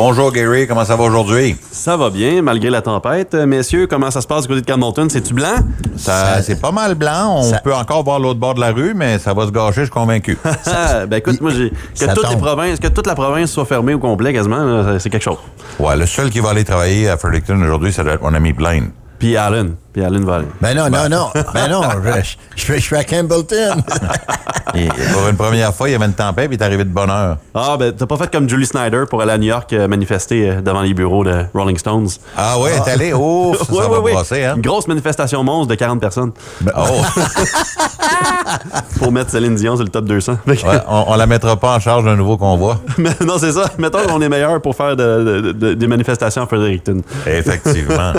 Bonjour Gary, comment ça va aujourd'hui? Ça va bien, malgré la tempête. Euh, Messieurs, comment ça se passe du côté de Campbellton? C'est-tu blanc? Ça, c'est pas mal blanc. On peut encore voir l'autre bord de la rue, mais ça va se gâcher, je suis convaincu. Ah, ben écoute, moi, j'ai, que, Ça toutes les tombe. provinces, que toute la province soit fermée au complet quasiment, là, c'est quelque chose. ouais, le seul qui va aller travailler à Fredericton aujourd'hui, ça doit être mon ami Blaine. Puis Allen. Puis Allen va aller. Ben non, non, non. Ben non, je, je, je suis à Campbellton. Et pour une première fois, il y avait une tempête, puis il est arrivé de bonne heure. Ah, ben t'as pas fait comme Julie Snyder pour aller à New York euh, manifester euh, devant les bureaux de Rolling Stones. Ah ouais, t'es allé? Oh, ça, ça Ouais, va ouais, ouais. brasser, hein? Une grosse manifestation monstre de 40 personnes Oh, pour mettre Céline Dion sur le top 200. Fait que- ouais, on, on la mettra pas en charge d'un nouveau convoi. Mais non, c'est ça. Mettons qu'on est meilleur pour faire de- de- de- des manifestations à Fredericton. Effectivement.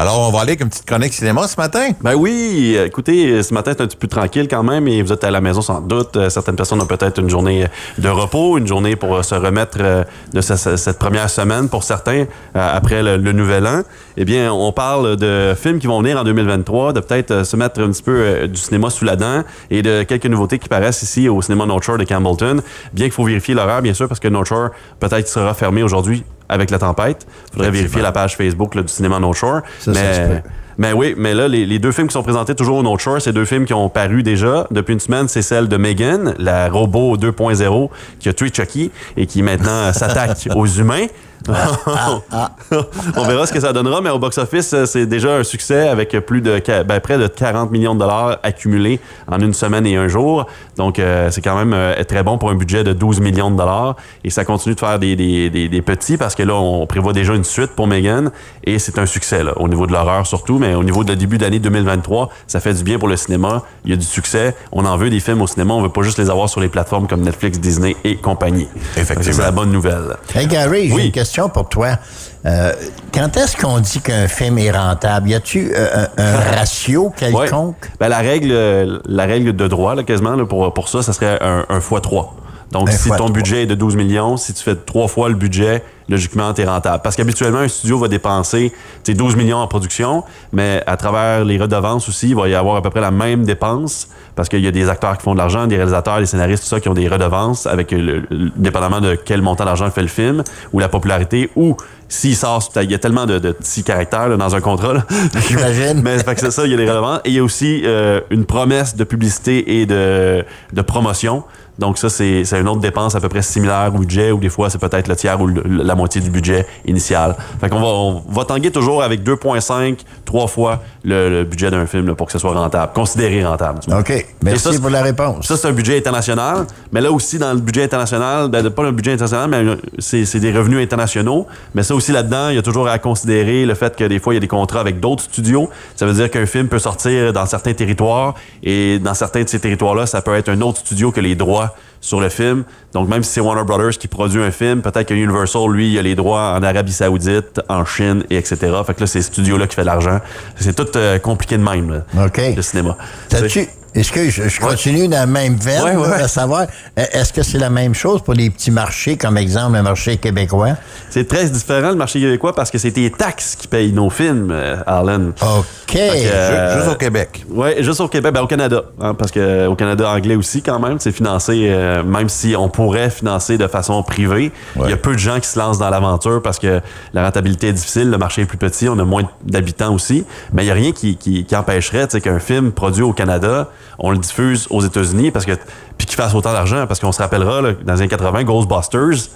Alors, on va aller avec une petite chronique cinéma ce matin. Ben oui, écoutez, ce matin c'est un petit peu tranquille quand même et vous êtes à la maison sans doute. Euh, Certaines personnes ont peut-être une journée de repos, une journée pour euh, se remettre euh, de ce- ce- cette première semaine pour certains après le, nouvel an. Eh bien, on parle de films qui vont venir en 2023, de peut-être se mettre un petit peu du cinéma sous la dent et de quelques nouveautés qui paraissent ici au cinéma North Shore de Campbellton. Bien qu'il faut vérifier l'horaire, bien sûr, parce que North Shore peut-être sera fermé aujourd'hui avec la tempête. Faudrait vérifier la page Facebook là, du cinéma North Shore. Ça, ça se peut. Mais oui, mais là, les, les deux films qui sont présentés toujours au North Shore, c'est deux films qui ont paru déjà depuis une semaine. C'est celle de Megan, la robot 2.0 qui a tué Chucky et qui maintenant s'attaque aux humains. On verra ce que ça donnera, mais au box-office, euh, c'est déjà un succès avec plus de ben, près de 40 millions de dollars accumulés en une semaine et un jour. Donc, euh, c'est quand même euh, très bon pour un budget de 12 millions de dollars. Et ça continue de faire des, des- des- des petits parce que là, on prévoit déjà une suite pour Megan et c'est un succès là, au niveau de l'horreur surtout, mais au niveau de début d'année 2023, ça fait du bien pour le cinéma. Il y a du succès. On en veut des films au cinéma. On veut pas juste les avoir sur les plateformes comme Netflix, Disney et compagnie. Effectivement. C'est la bonne nouvelle. Hey Gary, j'ai Oui. Question pour toi. Euh, quand est-ce qu'on dit qu'un film est rentable? Y a-tu euh, un, ratio Ouais. quelconque? Ben, la règle, la règle de droit, là, quasiment, là, pour, pour ça, ça serait un, un fois 3. Donc, Un si ton budget est de 12 millions, si tu fais trois fois le budget, logiquement, tu es rentable. Parce qu'habituellement, un studio va dépenser tu sais, 12 millions en production, mais à travers les redevances aussi, il va y avoir à peu près la même dépense parce qu'il y a des acteurs qui font de l'argent, des réalisateurs, des scénaristes, tout ça, qui ont des redevances avec le, le- dépendamment de quel montant d'argent fait le film ou la popularité ou s'il sort, il y a tellement de, de petits caractères là, dans un contrat. J'imagine. Mais fait que c'est ça, il y a des redevances. Et il y a aussi euh, une promesse de publicité et de, de promotion. Donc ça, c'est c'est une autre dépense à peu près similaire au budget, ou des fois, c'est peut-être le tiers ou le- la moitié du budget initial. Fait qu'on va, on va tanguer toujours avec 2,5, trois fois le, le budget d'un film là, pour que ce soit rentable, considéré rentable. OK. Merci ça, pour la réponse. Ça, c'est un budget international. Mais là aussi, dans le budget international, ben, pas le budget international, mais c'est c'est des revenus internationaux. Mais ça aussi, là-dedans, il y a toujours à considérer le fait que des fois, il y a des contrats avec d'autres studios. Ça veut dire qu'un film peut sortir dans certains territoires et dans certains de ces territoires-là, ça peut être un autre studio que les droits sur le film. Donc, même si c'est Warner Brothers qui produit un film, peut-être que Universal, lui, il a les droits en Arabie Saoudite, en Chine, et etc. Fait que là, c'est ce studio-là qui fait de l'argent. C'est tout euh, compliqué de même, là, OK. le cinéma. T'as-tu- Est-ce que je, je continue dans la même veine, Ouais, à savoir, euh, est-ce que c'est la même chose pour les petits marchés, comme exemple le marché québécois? C'est très différent le marché québécois parce que c'est les taxes qui payent nos films, euh, Arlen. OK. que, euh, Juste au Québec. Oui, juste au Québec, ben, au Canada, hein, parce que au Canada anglais aussi quand même, c'est financé, euh, même si on pourrait financer de façon privée, il y a peu de gens qui se lancent dans l'aventure parce que la rentabilité est difficile, le marché est plus petit, on a moins d'habitants aussi, mais il n'y a rien qui, qui, qui empêcherait qu'un film produit au Canada, on le diffuse aux États-Unis parce que puis qu'il fasse autant d'argent, parce qu'on se rappellera dans les années 80, Ghostbusters.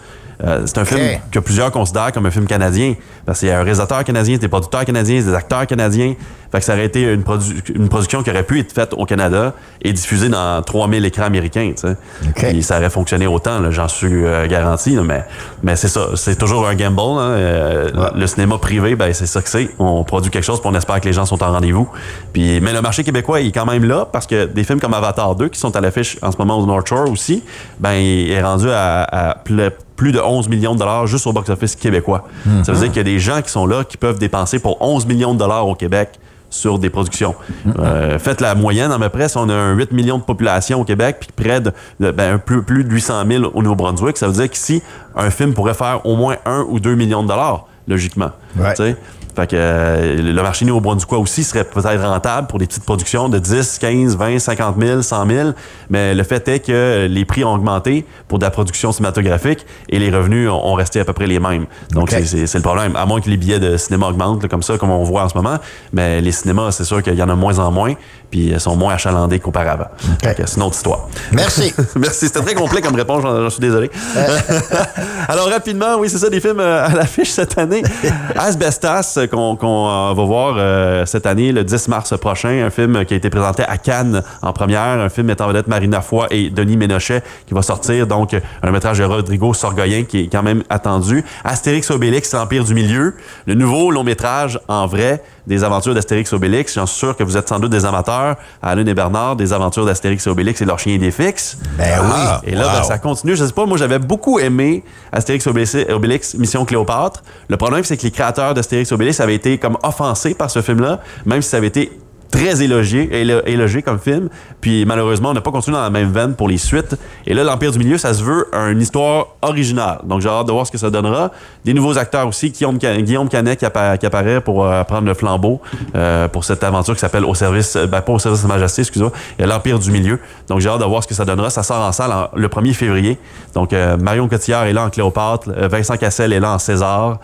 Euh, c'est un film que plusieurs considèrent comme un film canadien. Parce qu'il y a un réalisateur canadien, c'est des producteurs canadiens, c'est des acteurs canadiens. Fait que ça aurait été une, produ- une production qui aurait pu être faite au Canada et diffusée dans 3000 écrans américains. tu sais. OK. Puis ça aurait fonctionné autant, j'en suis euh, garanti. là, mais mais c'est ça, c'est toujours un gamble. hein, euh, Le cinéma privé, ben, c'est ça que c'est. On produit quelque chose puis on espère que les gens sont en rendez-vous. Puis, mais le marché québécois il est quand même là parce que des films comme Avatar 2 qui sont à l'affiche en ce moment au North Shore aussi, ben, il est rendu à, à ple- plus de 11 millions de dollars juste au box-office québécois. Ça veut dire qu'il y a des gens qui sont là qui peuvent dépenser pour 11 millions de dollars au Québec sur des productions. Euh, faites la moyenne, peu près, si on a un 8 millions de population au Québec, puis près de, ben, plus de 800 000 au Nouveau-Brunswick, ça veut dire qu'ici, un film pourrait faire au moins 1 ou 2 millions de dollars, logiquement. Ouais. tu sais? Fait que euh, le marché néo-brunswickois aussi serait peut-être rentable pour des petites productions de 10, 15, 20, 50 000, 100 000. Mais le fait est que les prix ont augmenté pour de la production cinématographique et les revenus ont, ont resté à peu près les mêmes. Donc, c'est- le problème. À moins que les billets de cinéma augmentent, là, comme ça, comme on voit en ce moment. Mais les cinémas, c'est sûr qu'il y en a de moins en moins, puis ils sont moins achalandés qu'auparavant. C'est une autre histoire. Merci. Merci, c'était très complet comme réponse, j'en suis désolé. Alors rapidement, oui, c'est ça, des films euh, à l'affiche cette année. Asbestas, euh, qu'on euh, va voir euh, cette année, le 10 mars prochain, un film qui a été présenté à Cannes en première, un film mettant en vedette Marina Foy et Denis Ménochet qui va sortir, donc un métrage de Rodrigo Sorgoyen qui est quand même attendu. Astérix Obélix, l'Empire du Milieu, le nouveau long métrage en vrai des aventures d'Astérix Obélix. J'en suis sûr que vous êtes sans doute des amateurs, Alain et Bernard, des aventures d'Astérix et Obélix et leur chien des fixes. Ben oui. Ah, Et là, wow. ben, ça continue. Je sais pas, moi, j'avais beaucoup aimé Astérix Obélix, Obélix, Mission Cléopâtre. Le problème, c'est que les créateurs d'Astérix Obélix avaient été comme offensés par ce film-là, même si ça avait été très élogié, élo- comme film. Puis malheureusement, on n'a pas continué dans la même veine pour les suites. Et là, l'Empire du Milieu, ça se veut une histoire originale. Donc j'ai hâte de voir ce que ça donnera. Des nouveaux acteurs aussi. Guillaume, Ca- Guillaume Canet qui, appa- qui apparaît pour euh, prendre le flambeau euh, pour cette aventure qui s'appelle Au service, euh, ben, pas au service de Sa Majesté, excusez-moi, il y a l'Empire du Milieu. Donc j'ai hâte de voir ce que ça donnera. Ça sort en salle en- le 1er février. Donc euh, Marion Cotillard est là en Cléopâtre, Vincent Cassel est là en César.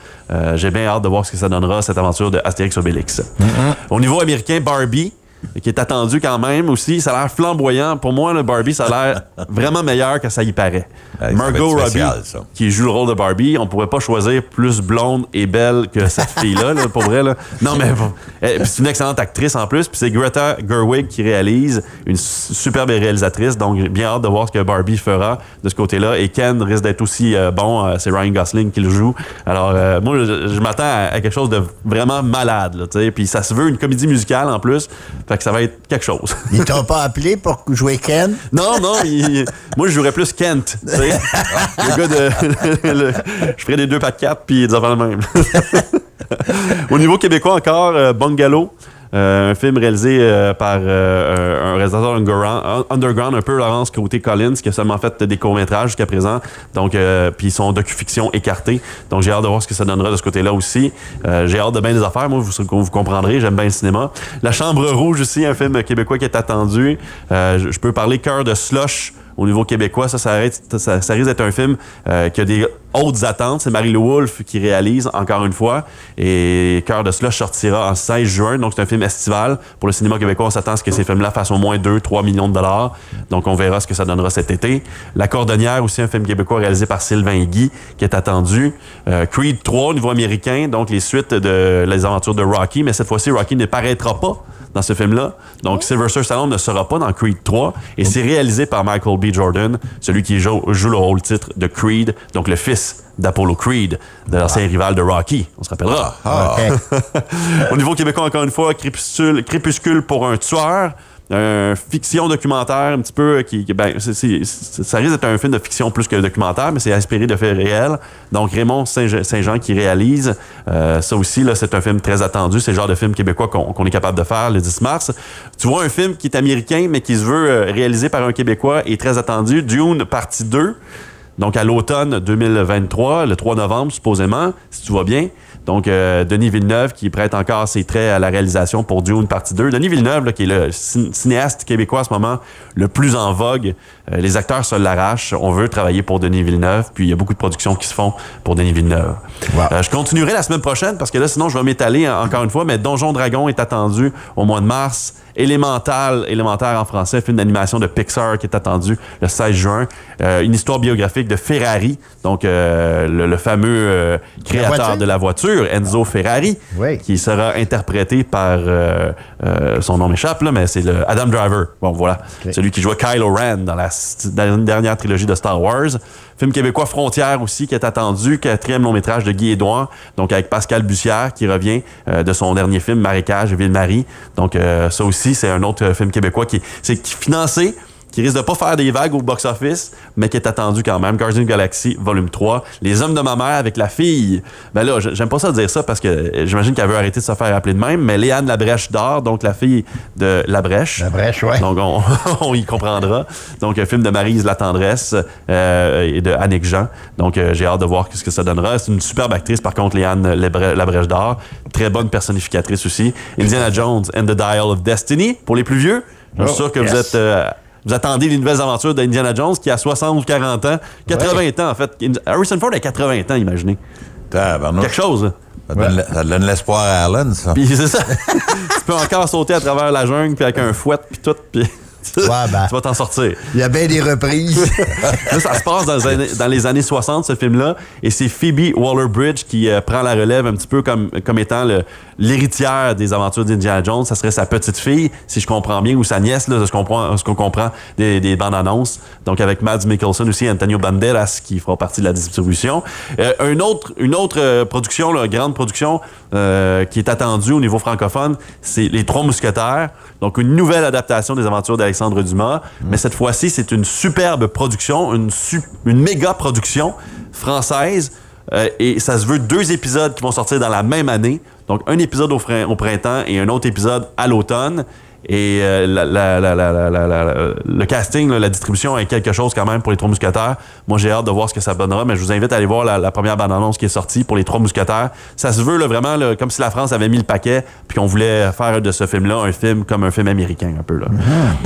J'ai bien hâte de voir ce que ça donnera, cette aventure de Astérix Obélix. Au niveau américain, Barbie, qui est attendu quand même aussi. Ça a l'air flamboyant. Pour moi, le Barbie, ça a l'air vraiment meilleur que ça y paraît. Ouais, ça Margot Robbie, ça. qui joue le rôle de Barbie, on pourrait pas choisir plus blonde et belle que cette fille-là, là, pour vrai. Là. Non, mais eh, c'est une excellente actrice en plus. Puis c'est Greta Gerwig qui réalise, une su- superbe réalisatrice. Donc, bien hâte de voir ce que Barbie fera de ce côté-là. Et Ken risque d'être aussi euh, bon. Euh, c'est Ryan Gosling qui le joue. Alors, euh, moi, je, je m'attends à, à quelque chose de vraiment malade. Là, puis ça se veut une comédie musicale en plus. Fait que ça va être quelque chose. Ils t'ont pas appelé pour jouer Ken? Non, non, il- moi je jouerais plus Kent. le gars de. le- je ferais des deux pas de quatre puis des affaires de même. Au niveau québécois encore, euh, Bungalow. Euh, un film réalisé euh, par euh, un réalisateur underground, un peu Laurence Côté Collins, qui a seulement fait des courts-métrages jusqu'à présent. Donc, puis son docu-fiction écarté. Donc, j'ai hâte de voir ce que ça donnera de ce côté-là aussi. J'ai hâte de bien des affaires. Moi, vous, vous comprendrez, j'aime bien le cinéma. La Chambre Rouge aussi, un film québécois qui est attendu. Je, peux parler Cœur de Slush au niveau québécois. Ça, ça, ça, ça risque d'être un film qui a des hautes attentes. C'est Marie-Lou Wolfe qui réalise, encore une fois. Et Cœur de Slush sortira en 16 juin. Donc, c'est un film estival. Pour le cinéma québécois, on s'attend à ce que ces films-là fassent au moins 2-3 millions de dollars. Donc, on verra ce que ça donnera cet été. La Cordonnière, aussi un film québécois réalisé par Sylvain Guy, qui est attendu. Euh, Creed 3 au niveau américain. Donc, les suites de Les aventures de Rocky. Mais cette fois-ci, Rocky ne paraîtra pas dans ce film-là. Donc, Sylvester Stallone ne sera pas dans Creed 3 et c'est réalisé par Michael B. Jordan, celui qui joue, joue le rôle titre de Creed, donc le fils d'Apollo Creed, de l'ancien rival de Rocky, on se rappellera. OK. Au niveau québécois, encore une fois, Crépuscule, Crépuscule pour un tueur. Un fiction documentaire un petit peu qui, qui- ben, ça risque d'être un film de fiction plus que documentaire mais c'est inspiré de faits réels. Donc Raymond Saint- Saint-Jean qui réalise euh, ça aussi là c'est un film très attendu. C'est le genre de film québécois qu'on est capable de faire le 10 mars. Tu vois un film qui est américain mais qui se veut euh, réalisé par un québécois et très attendu. Dune partie 2 donc à l'automne 2023, le 3 novembre supposément, si tu vois bien. Donc euh, Denis Villeneuve qui prête encore ses traits à la réalisation pour Dune partie 2. Denis Villeneuve là, qui est le cin- cinéaste québécois en ce moment le plus en vogue. Euh, les acteurs se l'arrachent. On veut travailler pour Denis Villeneuve. Puis il y a beaucoup de productions qui se font pour Denis Villeneuve. Wow. Euh, je continuerai la semaine prochaine parce que là sinon je vais m'étaler en- encore une fois. Mais Donjon Dragon est attendu au mois de mars. Élémental, élémentaire en français, film d'animation de Pixar qui est attendu le 16 juin. Euh, une histoire biographique de Ferrari, donc euh, le, le fameux euh, créateur de la voiture, Enzo Ferrari, Oui. qui sera interprété par son nom m'échappe là, mais c'est le Adam Driver. Bon voilà, Ok. celui qui jouait Kylo Ren dans la, dans la dernière trilogie de Star Wars. Film québécois Frontière aussi qui est attendu, quatrième long métrage de Guy Edouard, donc avec Pascal Bussière qui revient euh, de son dernier film Marécage Ville-Marie. Donc euh, ça aussi c'est un autre euh, film québécois qui c'est qui est financé qui risque de pas faire des vagues au box-office, mais qui est attendu quand même. The Galaxy, volume 3. Les hommes de ma mère avec la fille. Ben là, j'aime pas ça dire ça parce que j'imagine qu'elle veut arrêter de se faire appeler de même, mais Léane Labrèche d'or, donc la fille de Labrèche. Labrèche, ouais. Donc on, on, y comprendra. Donc un film de Marise La Tendresse euh, et de Annick Jean. Donc euh, j'ai hâte de voir ce que ça donnera. C'est une superbe actrice, par contre, Léane Labrèche d'or. Très bonne personnificatrice aussi. Indiana Jones and the Dial of Destiny, pour les plus vieux. Je suis Oh, sûr que yes. vous êtes... euh, vous attendez les nouvelles aventures d'Indiana Jones qui a 60 ou 40 ans. 80 ans, en fait. Harrison Ford a 80 ans, imaginez. Quelque chose. Ça donne, ça donne l'espoir à Alan, ça. Puis c'est ça. tu peux encore sauter à travers la jungle, puis avec un fouet, puis tout, puis tu ben. vas t'en sortir. Il y a bien des reprises. Là, ça se passe dans, les années- dans les années 60, ce film-là, et c'est Phoebe Waller-Bridge qui euh, prend la relève un petit peu comme, comme étant le- l'héritière des aventures d'Indiana Jones. Ça serait sa petite fille, si je comprends bien, ou sa nièce, là, de ce qu'on comprend, ce qu'on comprend des, des bandes annonces. Donc avec Mads Mikkelsen aussi, Antonio Banderas qui fera partie de la distribution. Euh, un autre, une autre euh, production, là, grande production euh, qui est attendue au niveau francophone, c'est Les Trois Mousquetaires. Donc une nouvelle adaptation des aventures d'Alexandre Dumas. Mais cette fois-ci, c'est une superbe production, une, su- une méga production française. Euh, et ça se veut deux épisodes qui vont sortir dans la même année. Donc, un épisode au, printemps et un autre épisode à l'automne. Et euh, la- la- la- la- la- la- la- le casting, là, la distribution est quelque chose quand même pour les Trois Mousquetaires. Moi, j'ai hâte de voir ce que ça donnera, mais je vous invite à aller voir la, première bande-annonce qui est sortie pour les Trois Mousquetaires. Ça se veut là, vraiment là, comme si la France avait mis le paquet, puis qu'on voulait faire de ce film-là un film comme un film américain un peu. Là.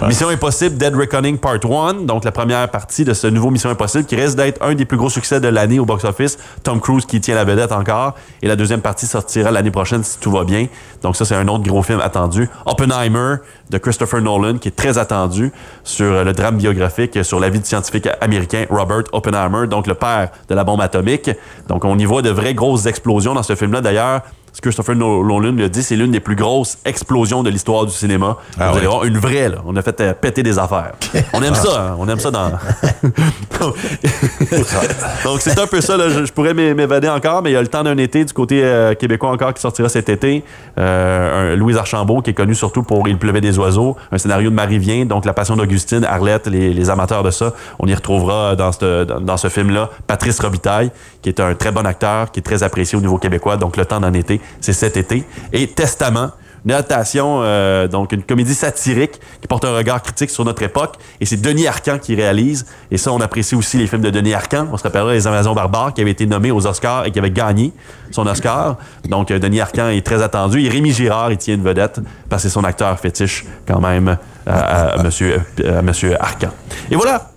Mission Impossible, Dead Reckoning Part 1, donc la première partie de ce nouveau Mission Impossible qui risque d'être un des plus gros succès de l'année au box-office. Tom Cruise qui tient la vedette encore. Et la deuxième partie sortira l'année prochaine si tout va bien. Donc ça, c'est un autre gros film attendu. Oppenheimer de Christopher Nolan qui est très attendu sur euh, le drame biographique sur la vie du scientifique américain Robert Oppenheimer, donc le père de la bombe atomique. Donc on y voit de vraies grosses explosions dans ce film-là. D'ailleurs, ce que Christopher Nolan le dit, c'est l'une des plus grosses explosions de l'histoire du cinéma. Ah Vous allez voir, une vraie, là. On a fait euh, péter des affaires. On aime ça, hein. On aime ça dans. Donc, c'est un peu ça, là. Je, je pourrais m'é- m'évader encore, mais il y a le temps d'un été du côté euh, québécois encore qui sortira cet été. Euh, un- Louise Archambault, qui est connu surtout pour Il pleuvait des oiseaux, un scénario de Marie Vien, donc La Passion d'Augustine, Arlette, les, les amateurs de ça. On y retrouvera dans ce, dans, dans ce film-là Patrice Robitaille, qui est un très bon acteur, qui est très apprécié au niveau québécois. Donc, le temps d'un été, c'est cet été. Et Testament, une adaptation, euh, donc une comédie satirique qui porte un regard critique sur notre époque. Et c'est Denis Arcand qui réalise. Et ça, on apprécie aussi les films de Denis Arcand. On se rappellera Les Amazones barbares qui avait été nommé aux Oscars et qui avait gagné son Oscar. Donc, euh, Denis Arcand est très attendu. Et Rémi Girard, il tient une vedette parce que c'est son acteur fétiche quand même à, à- monsieur, monsieur Arcand. Et voilà!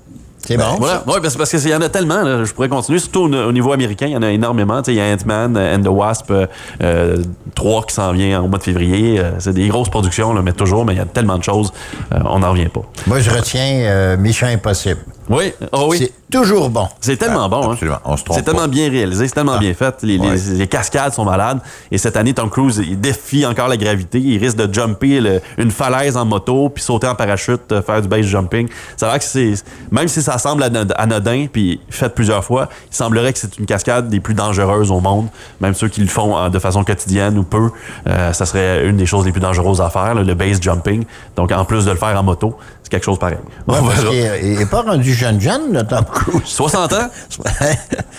C'est bon. Voilà. Ouais, parce, parce qu'il y en a tellement, là, je pourrais continuer, surtout au, au niveau américain, il y en a énormément. Il y a Ant-Man and the Wasp euh, euh, 3 qui s'en vient au mois de février. Euh, c'est des grosses productions, là, mais toujours, mais il y a tellement de choses, euh, on n'en revient pas. Moi, je retiens euh, Mission Impossible. Oui, oh oui. C'est toujours bon. C'est tellement bon, hein. absolument. On se trompe C'est tellement pas. bien réalisé, c'est tellement bien fait. Les, les- Ouais. les cascades sont malades. Et cette année, Tom Cruise, il défie encore la gravité. Il risque de jumper le- une falaise en moto, puis sauter en parachute, euh, faire du base jumping. Ça a l'air que c'est, même si ça semble anod- anodin, puis fait plusieurs fois, il semblerait que c'est une cascade des plus dangereuses au monde. Même ceux qui le font euh, de façon quotidienne ou peu, euh, ça serait une des choses les plus dangereuses à faire, là, le base jumping. Donc, en plus de le faire en moto, c'est quelque chose pareil. Ouais, parce il est pas rendu jeune jeune, le Tom Cruise. 60 ans?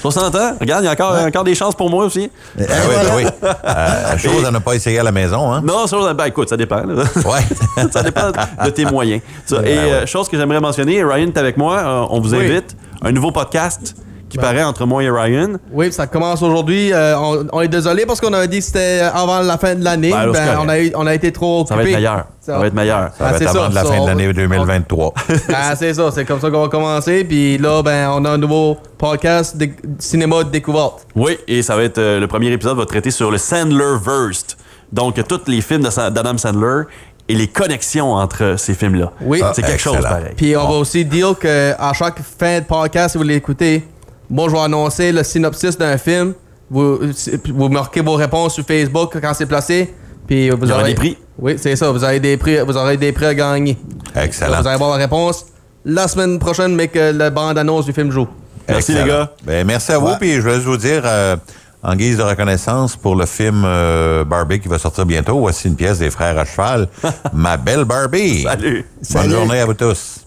60 ans? Regarde, il y a encore, encore des chances pour moi aussi. Et oui, ben oui. Euh, chose à ne pas essayer à la maison, hein? Non, ça, ben, écoute, ça dépend. Ouais. ça dépend de tes moyens. Ça, et Ben ouais. euh, chose que j'aimerais mentionner, Ryan est avec moi. euh, on vous Oui. invite. Un nouveau podcast qui paraît entre moi et Ryan. Oui, ça commence aujourd'hui. Euh, on, on est désolé parce qu'on avait dit que c'était avant la fin de l'année. Ben, Ben, on, a, eu- on a été trop occupés. Ça va être meilleur. Ça va être meilleur. Ça va Ah, être c'est avant ça, de la ça, fin de l'année va- 2023. Ah, c'est ça, c'est comme ça qu'on va commencer. Puis là, ben, on a un nouveau podcast de cinéma de découverte. Oui, et ça va être euh, le premier épisode va traiter sur le Sandler-verse. Donc, tous les films d'Adam Sandler et les connexions entre ces films-là. Oui. C'est quelque chose pareil. Puis on va aussi dire qu'à chaque fin de podcast, si vous l'écoutez, moi, je vais annoncer le synopsis d'un film. Vous, vous marquez vos réponses sur Facebook quand c'est placé. Puis vous Il y aura aurez des prix. Oui, c'est ça. Vous aurez des prix, vous aurez des prix à gagner. Excellent. Vous allez avoir la réponse la semaine prochaine, mais que la bande-annonce du film joue. Merci, les gars. Ben, merci à vous. Puis je vais juste vous dire, euh, en guise de reconnaissance pour le film euh, Barbie qui va sortir bientôt, voici une pièce des frères à cheval. Ma belle Barbie. Salut. Bonne Salut. journée à vous tous.